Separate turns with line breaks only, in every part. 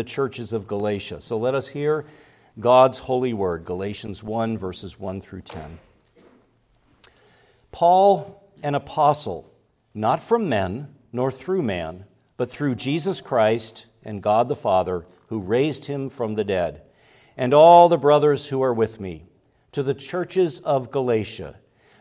the churches of Galatia. So let us hear God's holy word, Galatians 1, verses 1 through 10. Paul, an apostle, not from men, nor through man, but through Jesus Christ and God the Father, who raised him from the dead, and all the brothers who are with me, to the churches of Galatia.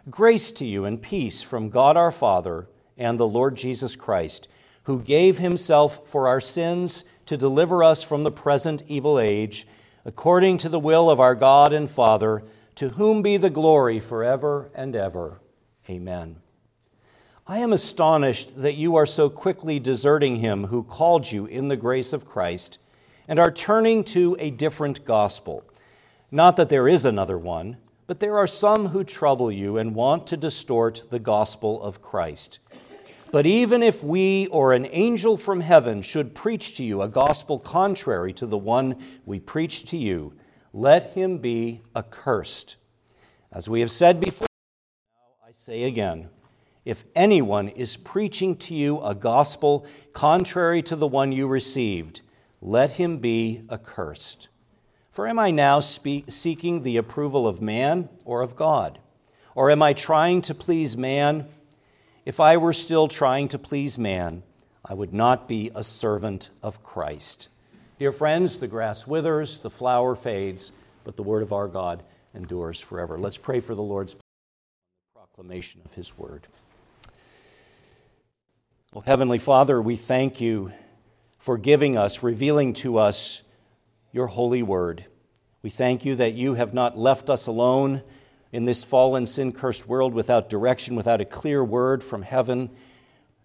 Grace to you and peace from God our Father and the Lord Jesus Christ, who gave himself for our sins to deliver us from the present evil age, according to the will of our God and Father, to whom be the glory forever and ever. Amen. I am astonished that you are so quickly deserting him who called you in the grace of Christ and are turning to a different gospel. Not that there is another one, but there are some who trouble you and want to distort the gospel of Christ. But even if we or an angel from heaven should preach to you a gospel contrary to the one we preach to you, let him be accursed. As we have said before, I say again if anyone is preaching to you a gospel contrary to the one you received, let him be accursed. For am I now speak, seeking the approval of man or of God? Or am I trying to please man? If I were still trying to please man, I would not be a servant of Christ. Dear friends, the grass withers, the flower fades, but the word of our God endures forever. Let's pray for the Lord's proclamation of his word. Well, Heavenly Father, we thank you for giving us, revealing to us your holy word. We thank you that you have not left us alone in this fallen, sin cursed world without direction, without a clear word from heaven.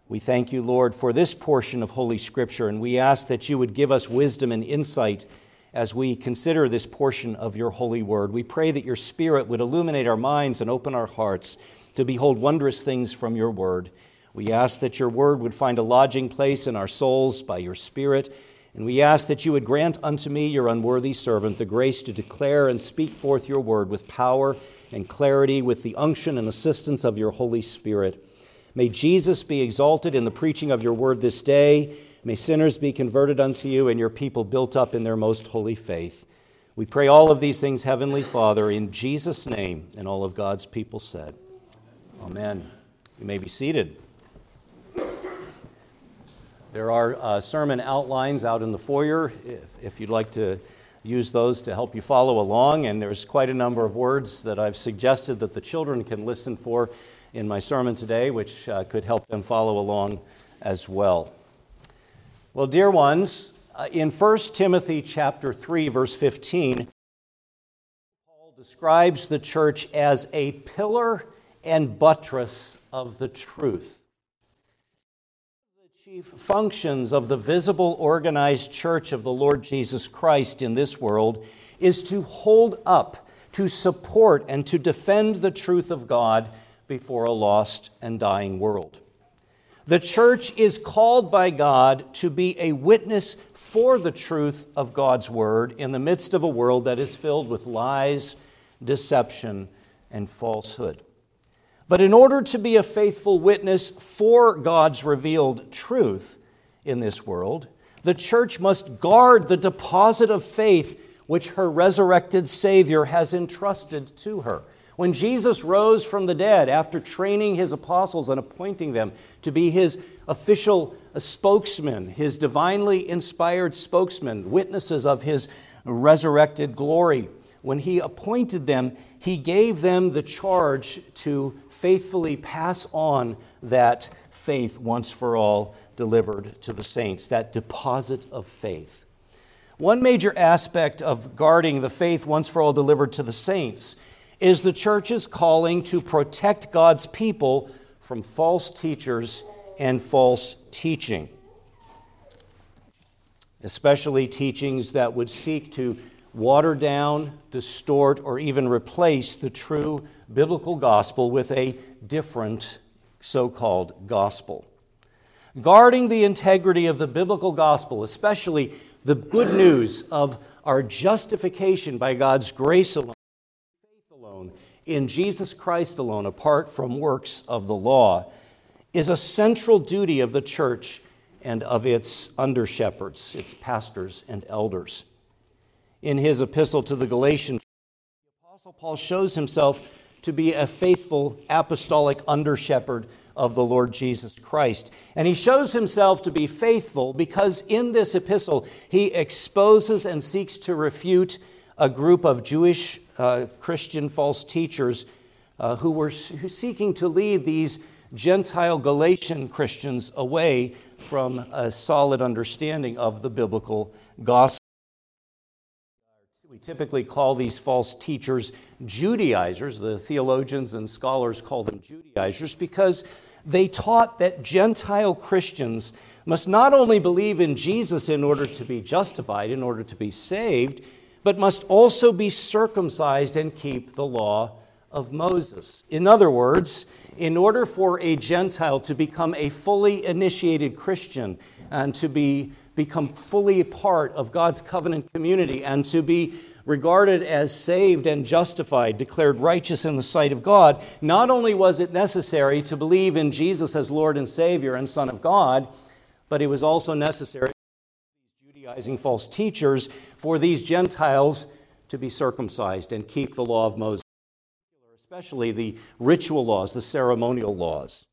We thank you, Lord, for this portion of Holy Scripture, and we ask that you would give us wisdom and insight as we consider this portion of your holy word. We pray that your Spirit would illuminate our minds and open our hearts to behold wondrous things from your word. We ask that your word would find a lodging place in our souls by your Spirit. And we ask that you would grant unto me, your unworthy servant, the grace to declare and speak forth your word with power and clarity with the unction and assistance of your Holy Spirit. May Jesus be exalted in the preaching of your word this day. May sinners be converted unto you and your people built up in their most holy faith. We pray all of these things, Heavenly Father, in Jesus' name, and all of God's people said. Amen. You may be seated. There are uh, sermon outlines out in the foyer if, if you'd like to use those to help you follow along. And there's quite a number of words that I've suggested that the children can listen for in my sermon today, which uh, could help them follow along as well. Well, dear ones, uh, in 1 Timothy chapter 3 verse 15, Paul describes the church as a pillar and buttress of the truth functions of the visible organized church of the Lord Jesus Christ in this world is to hold up, to support, and to defend the truth of God before a lost and dying world. The church is called by God to be a witness for the truth of God's word in the midst of a world that is filled with lies, deception, and falsehood. But in order to be a faithful witness for God's revealed truth in this world, the church must guard the deposit of faith which her resurrected Savior has entrusted to her. When Jesus rose from the dead after training his apostles and appointing them to be his official uh, spokesman, his divinely inspired spokesman, witnesses of his resurrected glory, when he appointed them, he gave them the charge to faithfully pass on that faith once for all delivered to the saints, that deposit of faith. One major aspect of guarding the faith once for all delivered to the saints is the church's calling to protect God's people from false teachers and false teaching, especially teachings that would seek to water down, distort, or even replace the true biblical gospel with a different so called gospel. Guarding the integrity of the biblical gospel, especially the good news of our justification by God's grace alone, faith alone, in Jesus Christ alone, apart from works of the law, is a central duty of the church and of its under shepherds, its pastors and elders. In his epistle to the Galatians, the Apostle Paul shows himself to be a faithful apostolic under shepherd of the Lord Jesus Christ. And he shows himself to be faithful because in this epistle he exposes and seeks to refute a group of Jewish uh, Christian false teachers uh, who were seeking to lead these Gentile Galatian Christians away from a solid understanding of the biblical gospel. We typically call these false teachers Judaizers. The theologians and scholars call them Judaizers because they taught that Gentile Christians must not only believe in Jesus in order to be justified, in order to be saved, but must also be circumcised and keep the law of Moses. In other words, in order for a Gentile to become a fully initiated Christian and to be, become fully part of God's covenant community and to be regarded as saved and justified, declared righteous in the sight of God, not only was it necessary to believe in Jesus as Lord and Savior and Son of God, but it was also necessary Judaizing false teachers for these Gentiles to be circumcised and keep the law of Moses, especially the ritual laws, the ceremonial laws.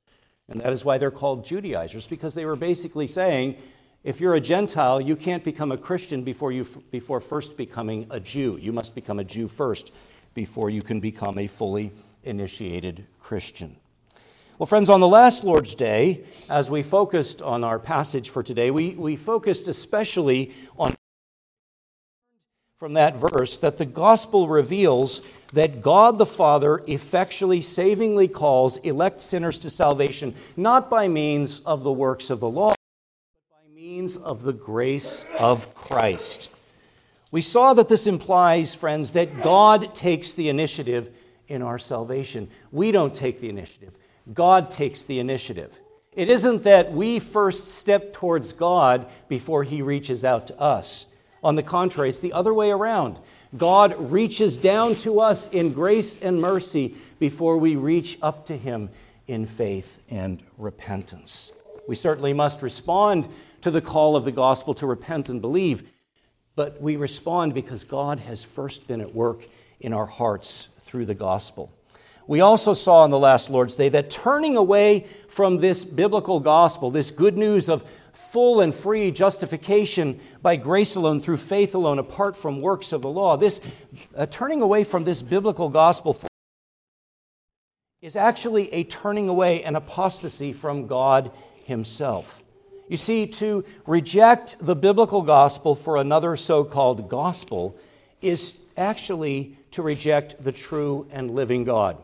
And that is why they're called Judaizers, because they were basically saying if you're a Gentile, you can't become a Christian before, you, before first becoming a Jew. You must become a Jew first before you can become a fully initiated Christian. Well, friends, on the last Lord's Day, as we focused on our passage for today, we, we focused especially on from that verse that the gospel reveals that God the Father effectually, savingly calls elect sinners to salvation, not by means of the works of the law means of the grace of Christ. We saw that this implies, friends, that God takes the initiative in our salvation. We don't take the initiative, God takes the initiative. It isn't that we first step towards God before He reaches out to us. On the contrary, it's the other way around. God reaches down to us in grace and mercy before we reach up to Him in faith and repentance. We certainly must respond to the call of the gospel to repent and believe, but we respond because God has first been at work in our hearts through the gospel. We also saw on the last Lord's Day that turning away from this biblical gospel, this good news of full and free justification by grace alone, through faith alone, apart from works of the law, this uh, turning away from this biblical gospel is actually a turning away, an apostasy from God Himself. You see, to reject the biblical gospel for another so called gospel is actually to reject the true and living God.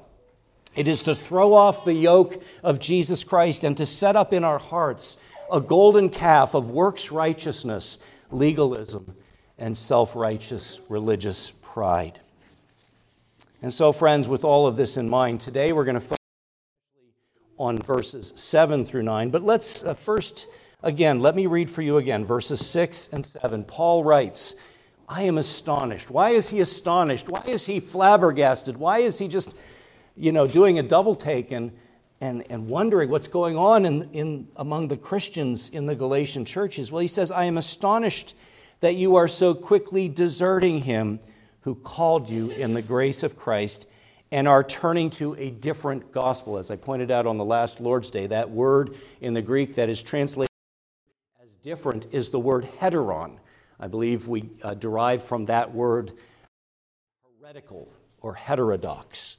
It is to throw off the yoke of Jesus Christ and to set up in our hearts a golden calf of works righteousness, legalism, and self righteous religious pride. And so, friends, with all of this in mind, today we're going to focus on verses 7 through 9. But let's uh, first Again, let me read for you again verses 6 and 7. Paul writes, I am astonished. Why is he astonished? Why is he flabbergasted? Why is he just, you know, doing a double take and, and, and wondering what's going on in, in, among the Christians in the Galatian churches? Well, he says, I am astonished that you are so quickly deserting him who called you in the grace of Christ and are turning to a different gospel. As I pointed out on the last Lord's Day, that word in the Greek that is translated different is the word heteron. I believe we uh, derive from that word heretical or heterodox.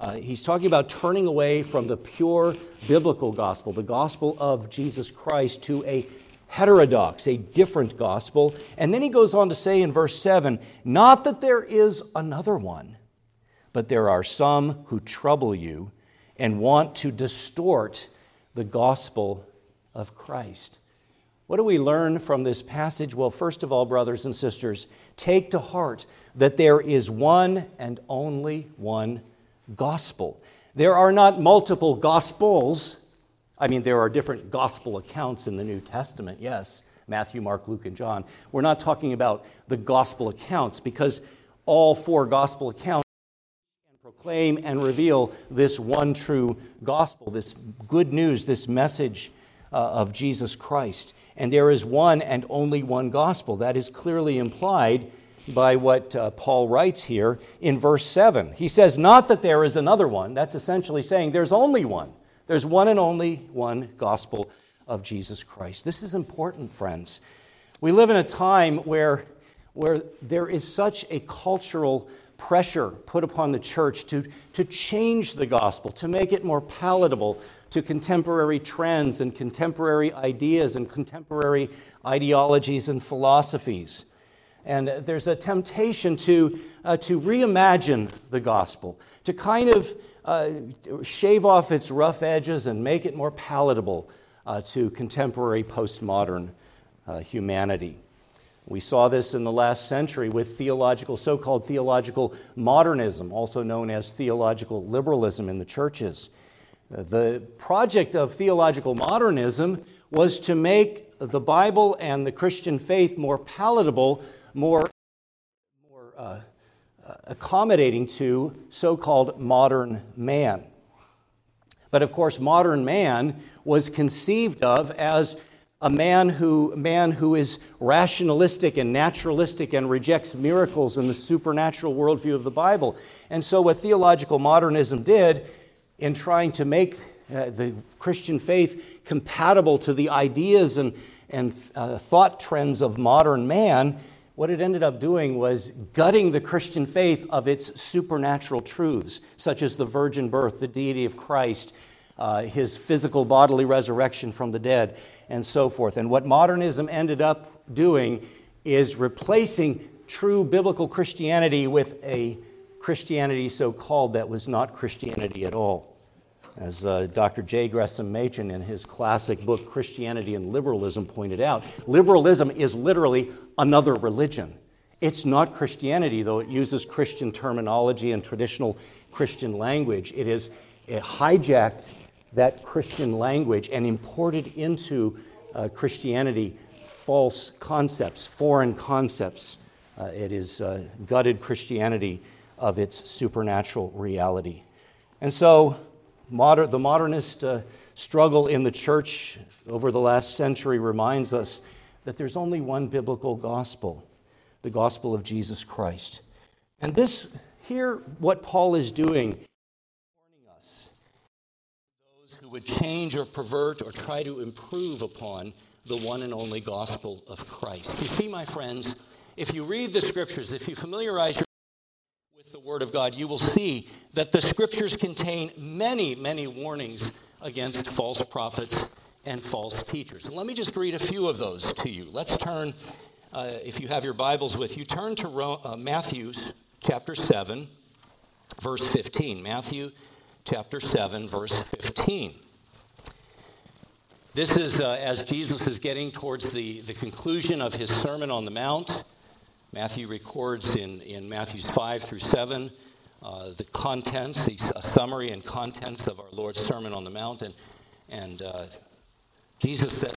Uh, he's talking about turning away from the pure biblical gospel, the gospel of Jesus Christ, to a heterodox, a different gospel. And then he goes on to say in verse 7 not that there is another one, but there are some who trouble you and want to distort the gospel of Christ. What do we learn from this passage? Well, first of all, brothers and sisters, take to heart that there is one and only one gospel. There are not multiple gospels. I mean, there are different gospel accounts in the New Testament, yes Matthew, Mark, Luke, and John. We're not talking about the gospel accounts because all four gospel accounts proclaim and reveal this one true gospel, this good news, this message uh, of Jesus Christ. And there is one and only one gospel. That is clearly implied by what uh, Paul writes here in verse 7. He says, Not that there is another one. That's essentially saying there's only one. There's one and only one gospel of Jesus Christ. This is important, friends. We live in a time where, where there is such a cultural pressure put upon the church to, to change the gospel, to make it more palatable to contemporary trends and contemporary ideas and contemporary ideologies and philosophies. And there's a temptation to, uh, to reimagine the gospel, to kind of uh, shave off its rough edges and make it more palatable uh, to contemporary postmodern uh, humanity. We saw this in the last century with theological, so called theological modernism, also known as theological liberalism in the churches. The project of theological modernism was to make the Bible and the Christian faith more palatable, more, more uh, uh accommodating to so called modern man. But of course, modern man was conceived of as a man who, man who is rationalistic and naturalistic and rejects miracles and the supernatural worldview of the Bible. And so, what theological modernism did in trying to make uh, the Christian faith compatible to the ideas and, and uh, thought trends of modern man, what it ended up doing was gutting the Christian faith of its supernatural truths, such as the virgin birth, the deity of Christ, uh, his physical bodily resurrection from the dead, and so forth. And what modernism ended up doing is replacing true biblical Christianity with a Christianity so called that was not Christianity at all. As uh, Dr. J. Gresham Machen in his classic book, Christianity and Liberalism, pointed out, liberalism is literally another religion. It's not Christianity, though it uses Christian terminology and traditional Christian language. It is it hijacked that Christian language and imported into uh, Christianity false concepts, foreign concepts. Uh, it is uh, gutted Christianity of its supernatural reality. And so, moder- the modernist uh, struggle in the church over the last century reminds us that there's only one biblical gospel the gospel of Jesus Christ. And this, here, what Paul is doing warning us. Those who would change or pervert or try to improve upon the one and only gospel of Christ. You see, my friends, if you read the scriptures, if you familiarize Word of God, you will see that the scriptures contain many, many warnings against false prophets and false teachers. Let me just read a few of those to you. Let's turn, uh, if you have your Bibles with you, turn to Ro- uh, Matthew chapter 7, verse 15. Matthew chapter 7, verse 15. This is uh, as Jesus is getting towards the, the conclusion of his Sermon on the Mount. Matthew records in, in Matthews 5 through 7 uh, the contents, a summary and contents of our Lord's Sermon on the Mount. And, and uh, Jesus said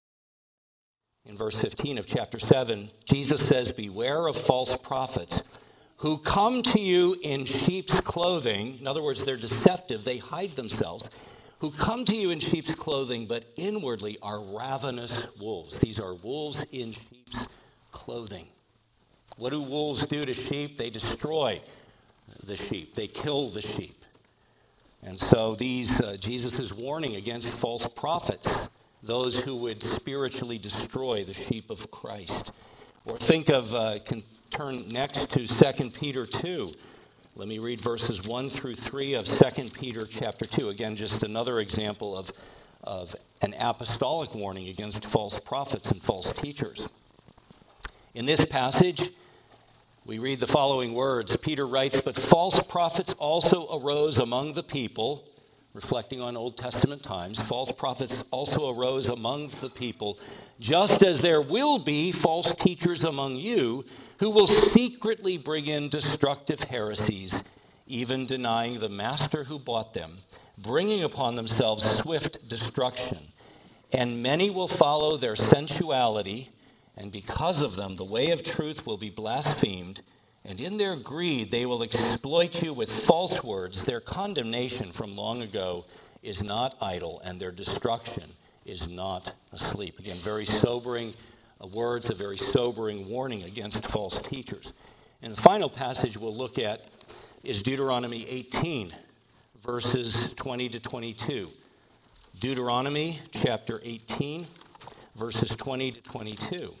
in verse 15 of chapter 7, Jesus says, Beware of false prophets who come to you in sheep's clothing. In other words, they're deceptive, they hide themselves who come to you in sheep's clothing, but inwardly are ravenous wolves. These are wolves in sheep's clothing. What do wolves do to sheep? They destroy the sheep, they kill the sheep. And so these uh, Jesus is warning against false prophets, those who would spiritually destroy the sheep of Christ. Or think of, uh, can turn next to 2 Peter 2. Let me read verses 1 through 3 of 2 Peter chapter 2. Again, just another example of, of an apostolic warning against false prophets and false teachers. In this passage, we read the following words Peter writes, But false prophets also arose among the people, reflecting on Old Testament times. False prophets also arose among the people, just as there will be false teachers among you who will secretly bring in destructive heresies, even denying the master who bought them, bringing upon themselves swift destruction. And many will follow their sensuality, and because of them, the way of truth will be blasphemed. And in their greed, they will exploit you with false words. Their condemnation from long ago is not idle, and their destruction is not asleep. Again, very sobering uh, words, a very sobering warning against false teachers. And the final passage we'll look at is Deuteronomy 18, verses 20 to 22. Deuteronomy chapter 18, verses 20 to 22.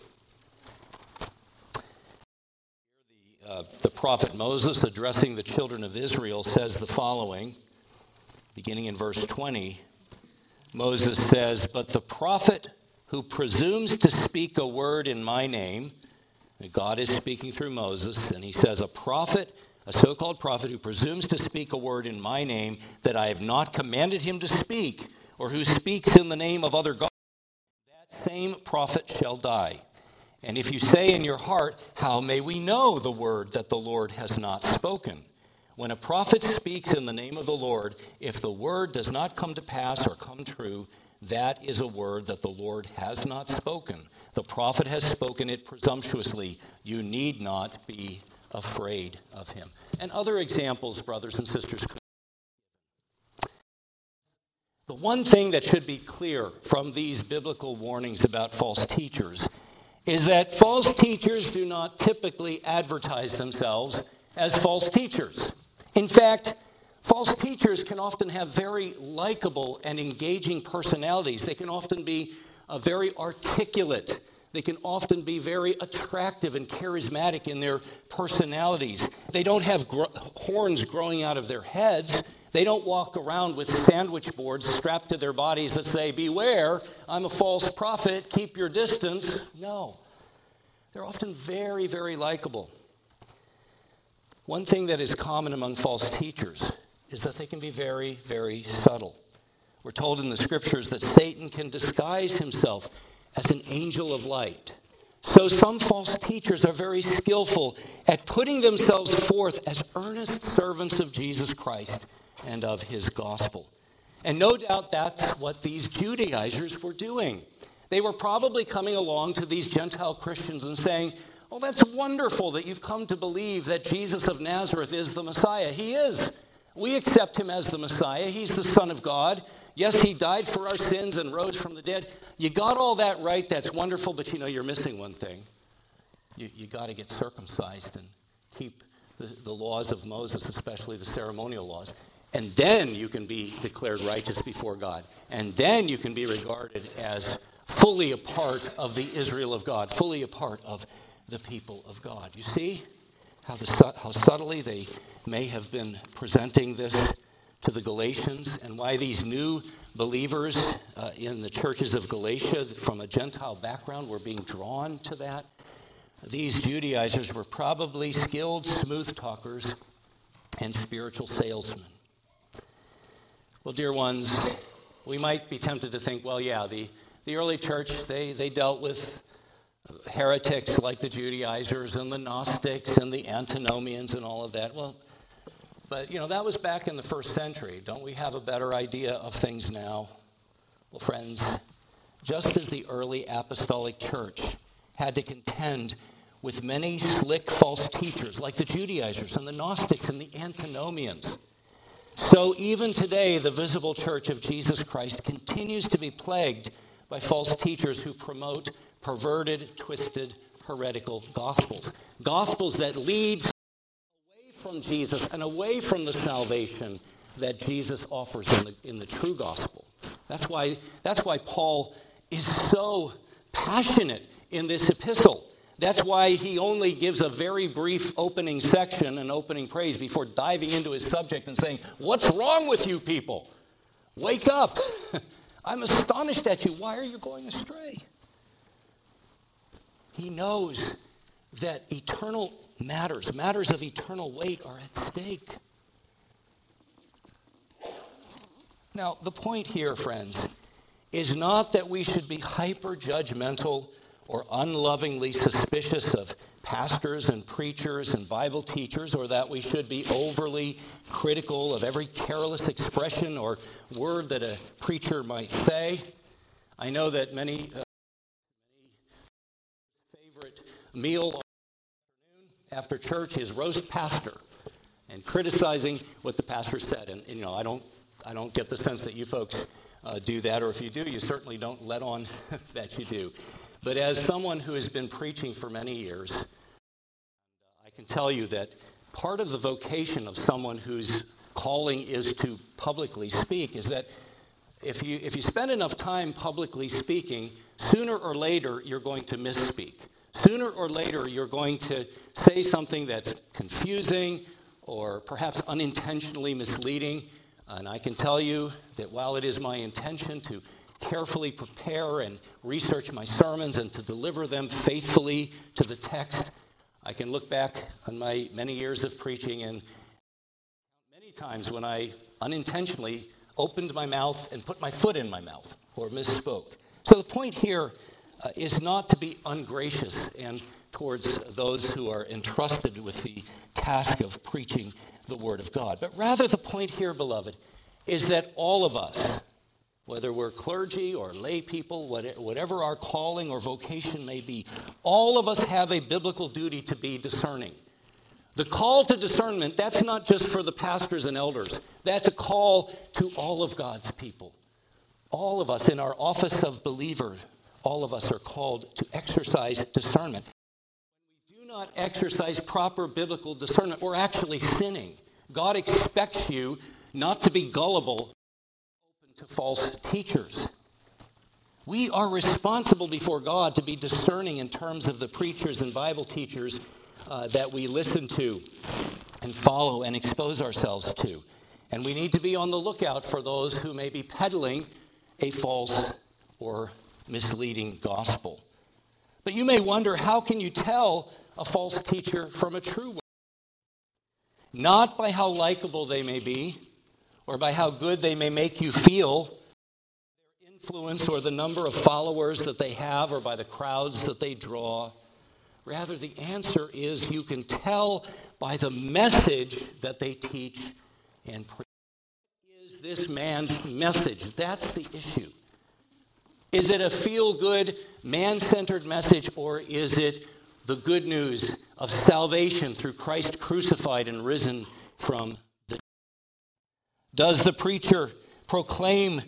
The, uh, the prophet Moses, addressing the children of Israel, says the following, beginning in verse 20. Moses says, But the prophet who presumes to speak a word in my name, God is speaking through Moses, and he says, A prophet, a so called prophet who presumes to speak a word in my name that I have not commanded him to speak, or who speaks in the name of other gods, that same prophet shall die. And if you say in your heart, How may we know the word that the Lord has not spoken? When a prophet speaks in the name of the Lord, if the word does not come to pass or come true, that is a word that the Lord has not spoken. The prophet has spoken it presumptuously. You need not be afraid of him. And other examples, brothers and sisters. The one thing that should be clear from these biblical warnings about false teachers is that false teachers do not typically advertise themselves as false teachers. In fact, false teachers can often have very likable and engaging personalities. They can often be uh, very articulate. They can often be very attractive and charismatic in their personalities. They don't have gro- horns growing out of their heads. They don't walk around with sandwich boards strapped to their bodies that say, Beware, I'm a false prophet, keep your distance. No. They're often very, very likable. One thing that is common among false teachers is that they can be very, very subtle. We're told in the scriptures that Satan can disguise himself as an angel of light. So some false teachers are very skillful at putting themselves forth as earnest servants of Jesus Christ and of his gospel. And no doubt that's what these Judaizers were doing. They were probably coming along to these Gentile Christians and saying, Oh, that's wonderful that you've come to believe that Jesus of Nazareth is the Messiah. He is. We accept him as the Messiah. He's the Son of God. Yes, he died for our sins and rose from the dead. You got all that right. That's wonderful, but you know, you're missing one thing. You, you got to get circumcised and keep the, the laws of Moses, especially the ceremonial laws. And then you can be declared righteous before God. And then you can be regarded as fully a part of the Israel of God, fully a part of the people of God. You see how, the, how subtly they may have been presenting this to the Galatians and why these new believers uh, in the churches of Galatia from a Gentile background were being drawn to that. These Judaizers were probably skilled smooth talkers and spiritual salesmen. Well, dear ones, we might be tempted to think, well, yeah, the, the early church, they, they dealt with heretics like the Judaizers and the Gnostics and the Antinomians and all of that. Well, but you know, that was back in the first century. Don't we have a better idea of things now? Well, friends, just as the early apostolic church had to contend with many slick false teachers like the Judaizers and the Gnostics and the Antinomians, so even today, the visible church of Jesus Christ continues to be plagued by false teachers who promote perverted, twisted, heretical gospels. Gospels that lead away from Jesus and away from the salvation that Jesus offers in the, in the true gospel. That's why, that's why Paul is so passionate in this epistle. That's why he only gives a very brief opening section and opening praise before diving into his subject and saying, What's wrong with you people? Wake up. I'm astonished at you. Why are you going astray? He knows that eternal matters, matters of eternal weight, are at stake. Now, the point here, friends, is not that we should be hyper judgmental or unlovingly suspicious of pastors and preachers and Bible teachers, or that we should be overly critical of every careless expression or word that a preacher might say. I know that many. Uh, favorite meal after church is roast pastor and criticizing what the pastor said. And, you know, I don't, I don't get the sense that you folks
uh, do that, or if you do, you certainly don't let on that you do. But as someone who has been preaching for many years, I can tell you that part of the vocation of someone whose calling is to publicly speak is that if you, if you spend enough time publicly speaking, sooner or later you're going to misspeak. Sooner or later you're going to say something that's confusing or perhaps unintentionally misleading. And I can tell you that while it is my intention to carefully prepare and research my sermons and to deliver them faithfully to the text, I can look back on my many years of preaching and many times when I unintentionally opened my mouth and put my foot in my mouth or misspoke. So the point here uh, is not to be ungracious and towards those who are entrusted with the task of preaching the Word of God. But rather, the point here, beloved, is that all of us, whether we're clergy or lay people, whatever our calling or vocation may be, all of us have a biblical duty to be discerning. The call to discernment, that's not just for the pastors and elders, that's a call to all of God's people. All of us in our office of believer, all of us are called to exercise discernment. When we do not exercise proper biblical discernment, we're actually sinning. God expects you not to be gullible, to false teachers. We are responsible before God to be discerning in terms of the preachers and Bible teachers uh, that we listen to and follow and expose ourselves to. And we need to be on the lookout for those who may be peddling a false or misleading gospel. But you may wonder how can you tell a false teacher from a true one? Not by how likable they may be or by how good they may make you feel, their influence or the number of followers that they have or by the crowds that they draw. Rather, the answer is you can tell by the message that they teach and preach. Is this man's message? That's the issue. Is it a feel good, man centered message, or is it the good news of salvation through Christ crucified and risen from? Does the preacher proclaim,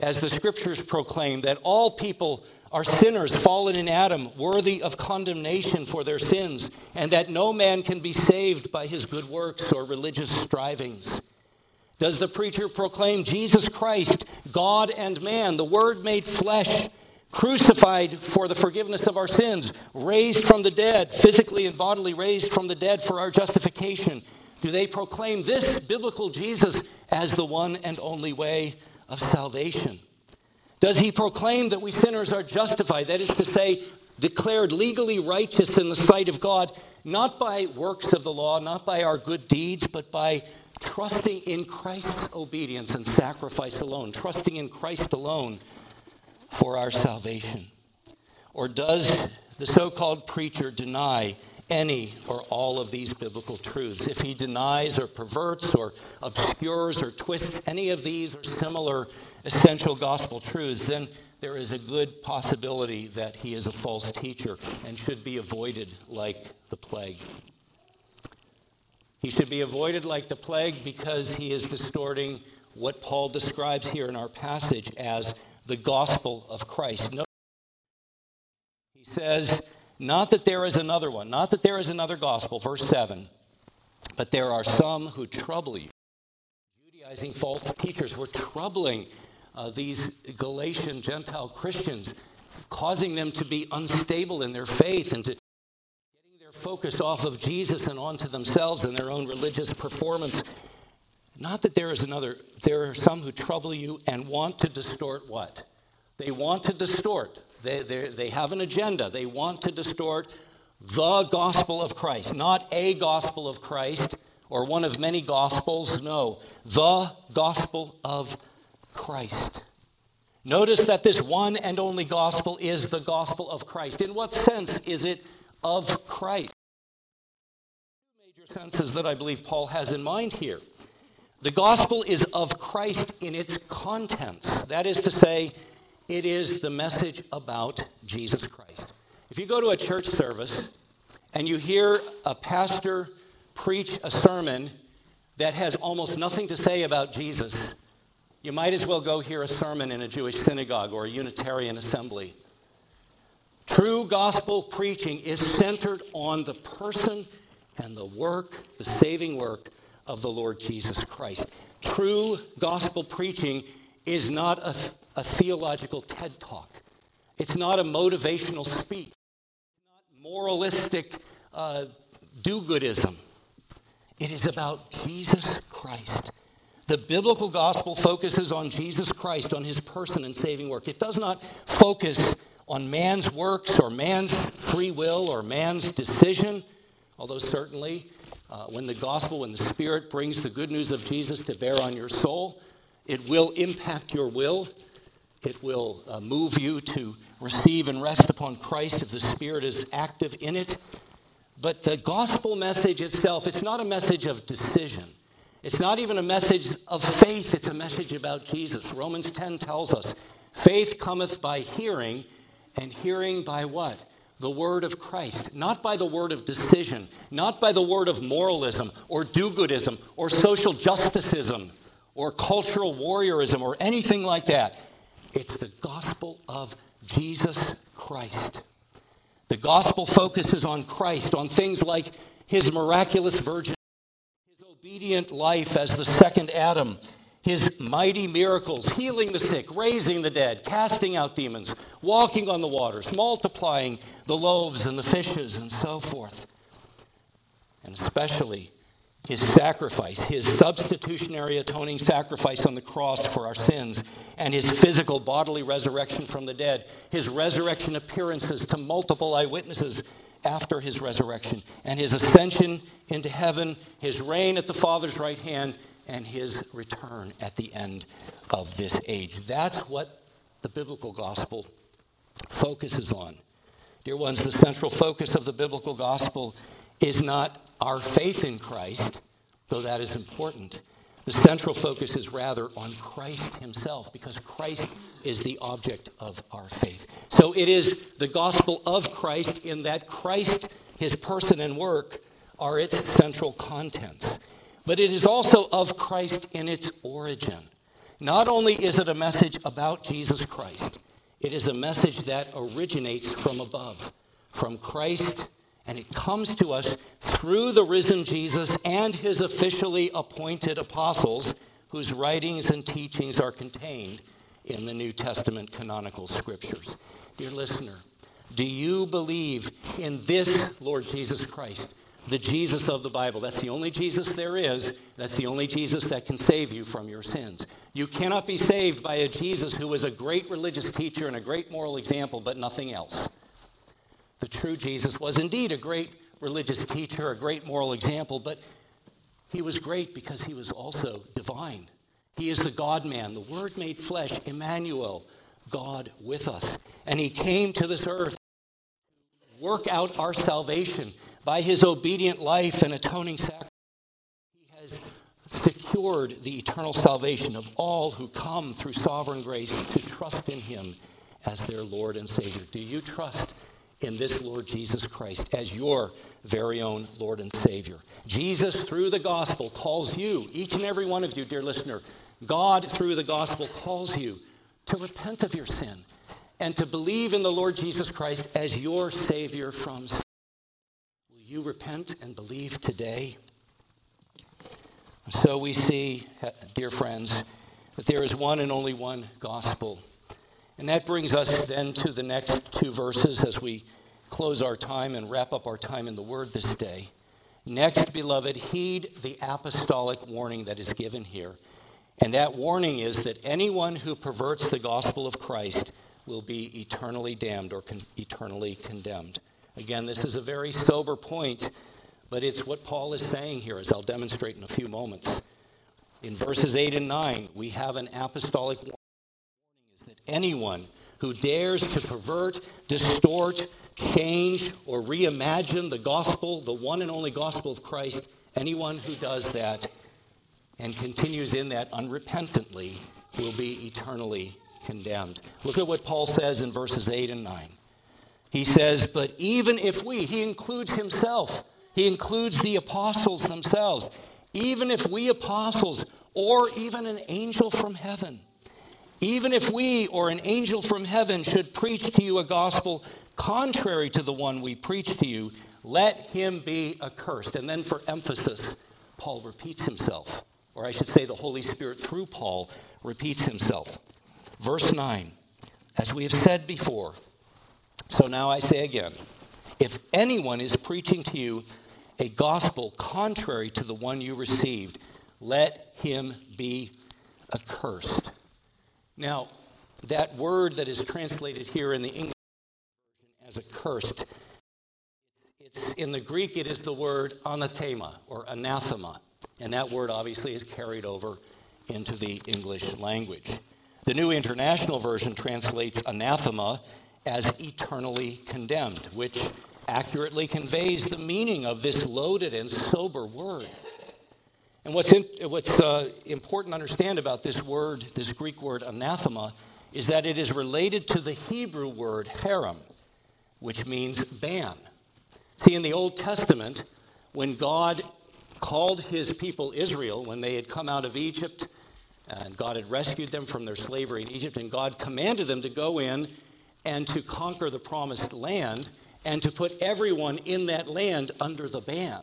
as the scriptures proclaim, that all people are sinners fallen in Adam, worthy of condemnation for their sins, and that no man can be saved by his good works or religious strivings? Does the preacher proclaim Jesus Christ, God and man, the Word made flesh, crucified for the forgiveness of our sins, raised from the dead, physically and bodily raised from the dead for our justification? Do they proclaim this biblical Jesus as the one and only way of salvation? Does he proclaim that we sinners are justified, that is to say, declared legally righteous in the sight of God, not by works of the law, not by our good deeds, but by trusting in Christ's obedience and sacrifice alone, trusting in Christ alone for our salvation? Or does the so called preacher deny any or all of these biblical truths? If he denies or perverts or obscures or twists any of these or similar essential gospel truths, then there is a good possibility that he is a false teacher and should be avoided like the plague. He should be avoided like the plague because he is distorting what Paul describes here in our passage as the gospel of Christ. No, he says, not that there is another one, not that there is another gospel, verse 7, but there are some who trouble you. Judaizing false teachers were troubling uh, these Galatian Gentile Christians, causing them to be unstable in their faith and to getting their focus off of Jesus and onto themselves and their own religious performance. Not that there is another, there are some who trouble you and want to distort what? They want to distort. They, they have an agenda. They want to distort the gospel of Christ, not a gospel of Christ or one of many gospels. No, the gospel of Christ. Notice that this one and only gospel is the gospel of Christ. In what sense is it of Christ? Major senses that I believe Paul has in mind here. The gospel is of Christ in its contents. That is to say, it is the message about Jesus Christ. If you go to a church service and you hear a pastor preach a sermon that has almost nothing to say about Jesus, You might as well go hear a sermon in a Jewish synagogue or a Unitarian assembly. True gospel preaching is centered on the person and the work, the saving work of the Lord Jesus Christ. True gospel preaching is not a, a theological TED talk. It's not a motivational speech. It's not moralistic uh, do-goodism. It is about Jesus Christ. The biblical gospel focuses on Jesus Christ, on his person and saving work. It does not focus on man's works or man's free will or man's decision, although certainly uh, when the gospel, when the Spirit brings the good news of Jesus to bear on your soul, it will impact your will. It will uh, move you to receive and rest upon Christ if the Spirit is active in it. But the gospel message itself, it's not a message of decision. It's not even a message of faith, it's a message about Jesus. Romans 10 tells us faith cometh by hearing, and hearing by what? The word of Christ. Not by the word of decision, not by the word of moralism or do goodism or social justiceism or cultural warriorism or anything like that. It's the gospel of Jesus Christ. The gospel focuses on Christ, on things like his miraculous virgin, his obedient life as the second Adam, his mighty miracles, healing the sick, raising the dead, casting out demons, walking on the waters, multiplying the loaves and the fishes, and so forth. And especially his sacrifice, his substitutionary atoning sacrifice on the cross for our sins, and his physical bodily resurrection from the dead, his resurrection appearances to multiple eyewitnesses after his resurrection, and his ascension into heaven, his reign at the Father's right hand, and his return at the end of this age. That's what the biblical gospel focuses on. Dear ones, the central focus of the biblical gospel is not our faith in Christ, though that is important. The central focus is rather on Christ himself because Christ is the object of our faith. So it is the gospel of Christ in that Christ, his person and work, are its central contents. But it is also of Christ in its origin. Not only is it a message about Jesus Christ, it is a message that originates from above, from Christ and it comes to us through the risen Jesus and his officially appointed apostles, whose writings and teachings are contained in the New Testament canonical scriptures. Dear listener, do you believe in this Lord Jesus Christ, the Jesus of the Bible? That's the only Jesus there is. That's the only Jesus that can save you from your sins. You cannot be saved by a Jesus who was a great religious teacher and a great moral example, but nothing else. The true Jesus was indeed a great religious teacher, a great moral example, but he was great because he was also divine. He is the God man, the Word made flesh, Emmanuel, God with us. And he came to this earth to work out our salvation by his obedient life and atoning sacrifice. He has secured the eternal salvation of all who come through sovereign grace to trust in him as their Lord and Savior. Do you trust in this Lord Jesus Christ as your very own Lord and Savior. Jesus, through the gospel, calls you, each and every one of you, dear listener, God, through the gospel, calls you to repent of your sin and to believe in the Lord Jesus Christ as your Savior from sin. Will you repent and believe today? So we see, dear friends, that there is one and only one gospel. And that brings us then to the next two verses as we close our time and wrap up our time in the Word this day. Next, beloved, heed the apostolic warning that is given here. And that warning is that anyone who perverts the gospel of Christ will be eternally damned or con- eternally condemned. Again, this is a very sober point, but it's what Paul is saying here, as I'll demonstrate in a few moments. In verses 8 and 9, we have an apostolic warning anyone who dares to pervert, distort, change or reimagine the gospel, the one and only gospel of Christ, anyone who does that and continues in that unrepentantly will be eternally condemned. Look at what Paul says in verses 8 and 9. He says, But even if we, he includes himself, he includes the apostles themselves, even if we apostles or even an angel from heaven, even if we or an angel from heaven should preach to you a gospel contrary to the one we preach to you, let him be accursed. And then for emphasis, Paul repeats himself, or I should say, the Holy Spirit through Paul repeats himself. Verse 9, as we have said before, so now I say again, if anyone is preaching to you a gospel contrary to the one you received, let him be accursed. Now, that word that is translated here in the English version as accursed, it's, in the Greek it is the word anathema or anathema, and that word obviously is carried over into the English language. The New International Version translates anathema as eternally condemned, which accurately conveys the meaning of this loaded and sober word. And what's, in, what's uh, important to understand about this word, this Greek word anathema, is that it is related to the Hebrew word herem, which means ban. See, in the Old Testament, when God called his people Israel, when they had come out of Egypt, and God had rescued them from their slavery in Egypt, and God commanded them to go in and to conquer the promised land and to put everyone in that land under the ban.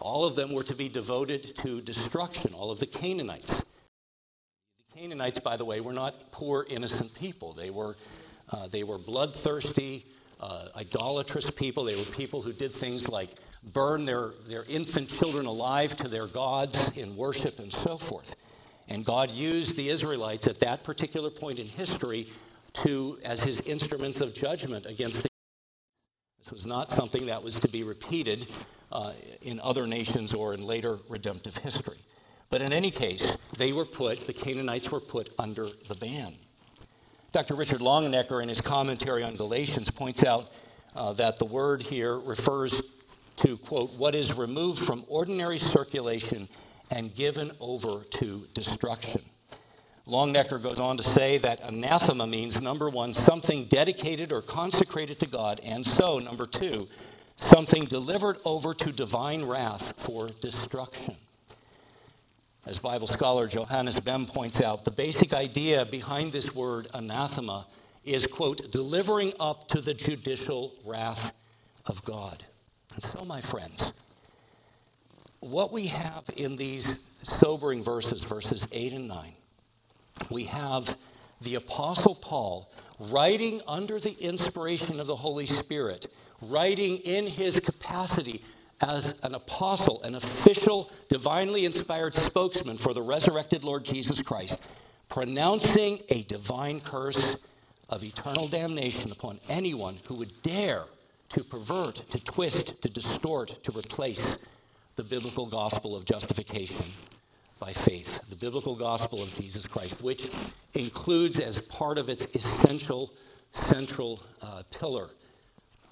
All of them were to be devoted to destruction, all of the Canaanites. The Canaanites, by the way, were not poor, innocent people. They were, uh, they were bloodthirsty, uh, idolatrous people. They were people who did things like burn their, their infant children alive to their gods in worship and so forth. And God used the Israelites at that particular point in history to, as his instruments of judgment against the this was not something that was to be repeated uh, in other nations or in later redemptive history. But in any case, they were put, the Canaanites were put under the ban. Dr. Richard Longenecker, in his commentary on Galatians, points out uh, that the word here refers to, quote, what is removed from ordinary circulation and given over to destruction. Longenecker goes on to say that anathema means, number one, something dedicated or consecrated to God, and so, number two, something delivered over to divine wrath for destruction. As Bible scholar Johannes Behm points out, the basic idea behind this word anathema is, quote, delivering up to the judicial wrath of God. And so, my friends, what we have in these sobering verses, verses 8 and 9, we have the Apostle Paul writing under the inspiration of the Holy Spirit, writing in his capacity as an apostle, an official, divinely inspired spokesman for the resurrected Lord Jesus Christ, pronouncing a divine curse of eternal damnation upon anyone who would dare to pervert, to twist, to distort, to replace the biblical gospel of justification by faith, the biblical gospel of Jesus Christ, which includes as part of its essential, central uh, pillar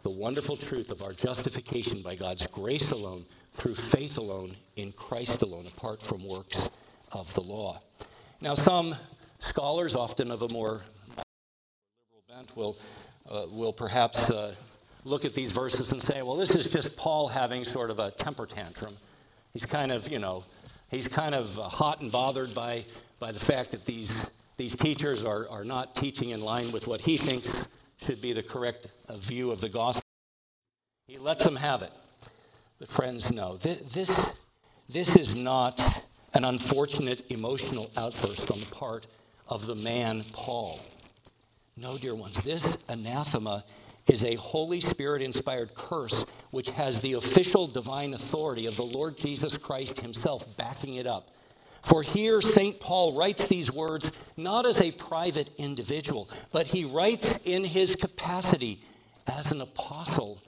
the wonderful truth of our justification by God's grace alone, through faith alone, in Christ alone, apart from works of the law. Now, some scholars, often of a more liberal bent, will, uh, will perhaps uh, look at these verses and say, well, this is just Paul having sort of a temper tantrum. He's kind of, you know, he's kind of uh, hot and bothered by, by the fact that these, these teachers are, are not teaching in line with what he thinks should be the correct uh, view of the gospel. He lets them have it. But friends, no, this, this is not an unfortunate emotional outburst on the part of the man Paul. No, dear ones, this anathema is a Holy Spirit inspired curse which has the official divine authority of the Lord Jesus Christ himself backing it up. For here, St. Paul writes these words not as a private individual, but he writes in his capacity as an apostle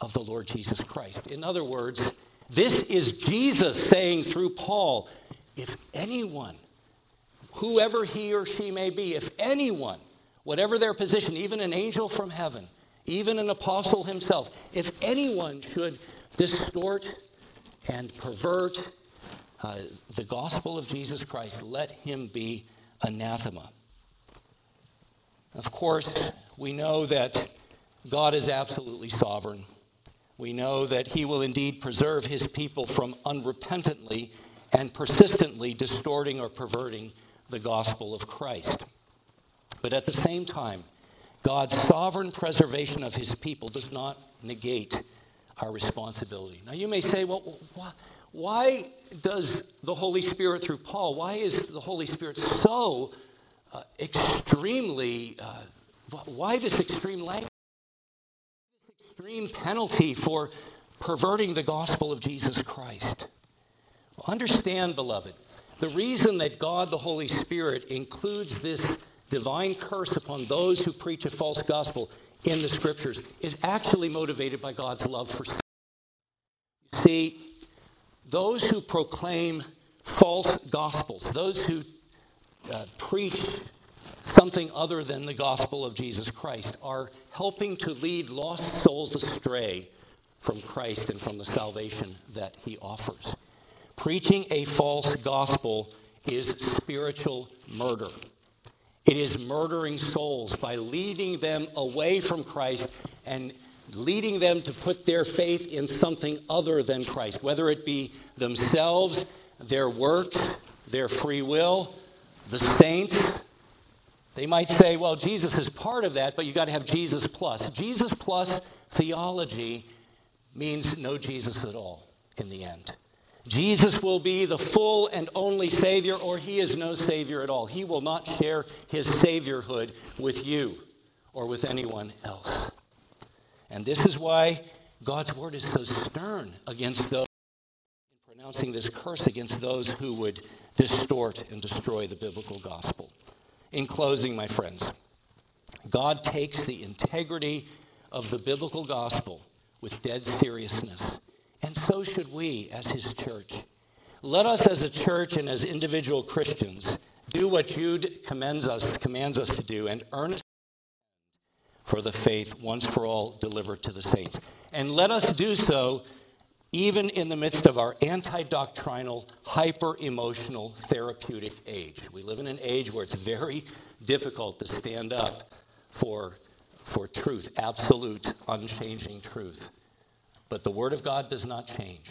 of the Lord Jesus Christ. In other words, this is Jesus saying through Paul if anyone, whoever he or she may be, if anyone, whatever their position, even an angel from heaven, even an apostle himself, if anyone should distort and pervert uh, the gospel of Jesus Christ, let him be anathema. Of course, we know that God is absolutely sovereign. we know that he will indeed preserve his people from unrepentantly and persistently distorting or perverting the gospel of Christ. But at the same time, God's sovereign preservation of his people does not negate our responsibility. Now, you may say, well, why does the Holy Spirit, through Paul, why is the Holy Spirit so uh, extremely, uh, why this extreme language? Extreme penalty for perverting the gospel of Jesus Christ. Understand, beloved, the reason that God, the Holy Spirit, includes this divine curse upon those who preach a false gospel in the scriptures is actually motivated by God's love for sin. See, those who proclaim false gospels, those who uh, preach something other than the gospel of Jesus Christ, are helping to lead lost souls astray from Christ and from the salvation that he offers. Preaching a false gospel is spiritual murder. It is murdering souls by leading them away from Christ and leading them to put their faith in something other than Christ, whether it be themselves, their works, their free will, the saints. They might say, well, Jesus is part of that, but you got to have Jesus plus. Jesus plus theology means no Jesus at all in the end. Jesus will be the full and only Savior, or He is no Savior at all. He will not share His Saviorhood with you or with anyone else. And this is why God's word is so stern against those in pronouncing this curse against those who would distort and destroy the biblical gospel. In closing, my friends, God takes the integrity of the biblical gospel with dead seriousness and so should we as his church. Let us as a church and as individual Christians do what Jude commends us, commands us to do and earnest for the faith once for all delivered to the saints. And let us do so even in the midst of our anti doctrinal, hyper emotional, therapeutic age. We live in an age where it's very difficult to stand up for, for truth, absolute, unchanging truth. But the Word of God does not change.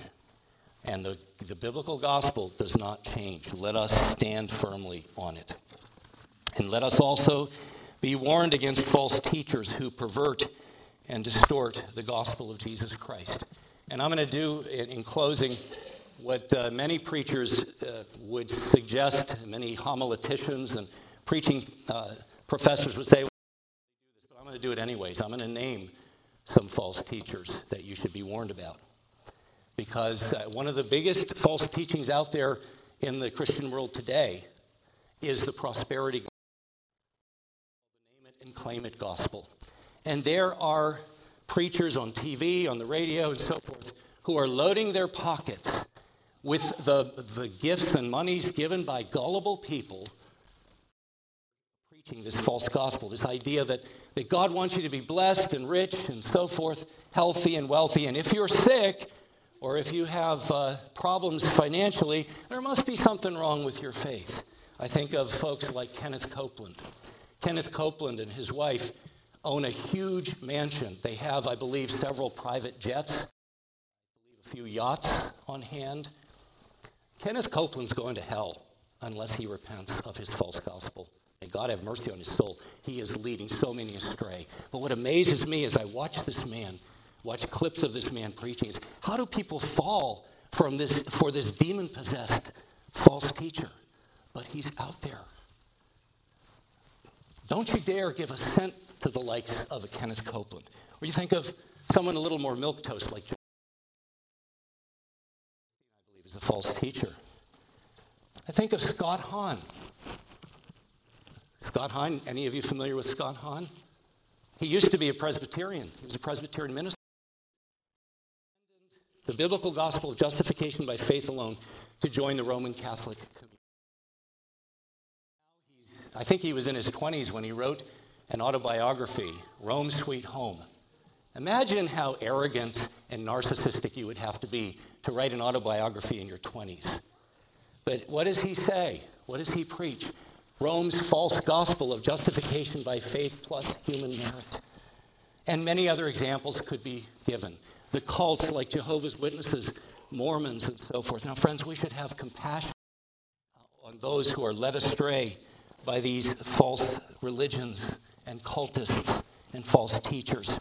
And the, the biblical gospel does not change. Let us stand firmly on it. And let us also be warned against false teachers who pervert and distort the gospel of Jesus Christ. And I'm going to do, in, in closing, what uh, many preachers uh, would suggest, many homileticians and preaching uh, professors would say, but I'm going to do it anyways. I'm going to name some false teachers that you should be warned about. Because uh, one of the biggest false teachings out there in the Christian world today is the prosperity name it and claim it gospel. And there are preachers on TV, on the radio, and so forth who are loading their pockets with the, the gifts and monies given by gullible people preaching this false gospel, this idea that that God wants you to be blessed and rich and so forth, healthy and wealthy. And if you're sick or if you have uh, problems financially, there must be something wrong with your faith. I think of folks like Kenneth Copeland. Kenneth Copeland and his wife own a huge mansion. They have, I believe, several private jets, a few yachts on hand. Kenneth Copeland's going to hell unless he repents of his false gospel. May God have mercy on his soul. He is leading so many astray. But what amazes me as I watch this man, watch clips of this man preaching, is how do people fall from this for this demon-possessed false teacher? But he's out there. Don't you dare give a cent to the likes of a Kenneth Copeland. Or you think of someone a little more milk toast like John. I believe is a false teacher. I think of Scott Hahn. Scott Hahn, any of you familiar with Scott Hahn? He used to be a Presbyterian. He was a Presbyterian minister. The biblical gospel of justification by faith alone to join the Roman Catholic community. I think he was in his 20s when he wrote an autobiography, Rome Sweet Home. Imagine how arrogant and narcissistic you would have to be to write an autobiography in your 20s. But what does he say? What does he preach? Rome's false gospel of justification by faith plus human merit. And many other examples could be given. the cults like Jehovah's Witnesses, Mormons, and so forth. Now, friends, we should have compassion on those who are led astray by these false religions and cultists and false teachers.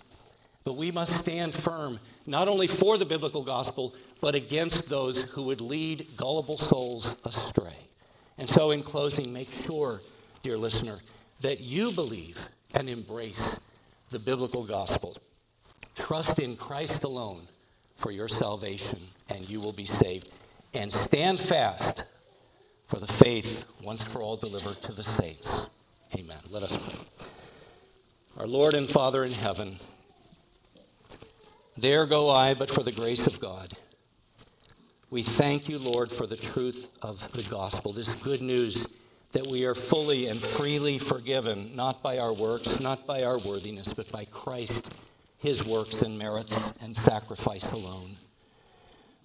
But we must stand firm, not only for the biblical gospel, but against those who would lead gullible souls astray. And so, in closing, make sure, dear listener, that you believe and embrace the biblical gospel. Trust in Christ alone for your salvation, and you will be saved. And stand fast for the faith once for all delivered to the saints. Amen. Let us pray. Our Lord and Father in heaven, there go I, but for the grace of God. We thank you, Lord, for the truth of the gospel, this good news that we are fully and freely forgiven, not by our works, not by our worthiness, but by Christ, his works and merits and sacrifice alone.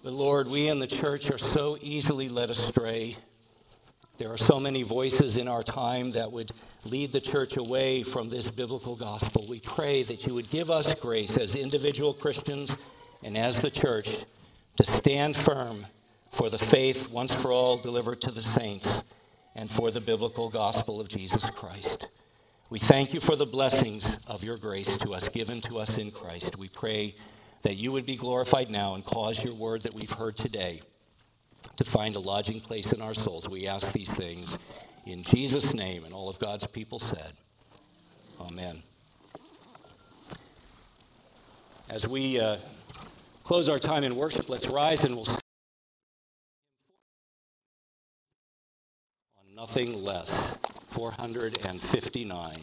But Lord, we in the church are so easily led astray. There are so many voices in our time that would lead the church away from this biblical gospel. We pray that you would give us grace as individual Christians and as the church to stand firm for the faith once for all delivered to the saints and for the biblical gospel of Jesus Christ. We thank you for the blessings of your grace to us, given to us in Christ. We pray that you would be glorified now and cause your word that we've heard today to find a lodging place in our souls. We ask these things in Jesus' name, and all of God's people said, Amen. As we uh, close our time in worship, let's rise and we'll. On nothing less. 459.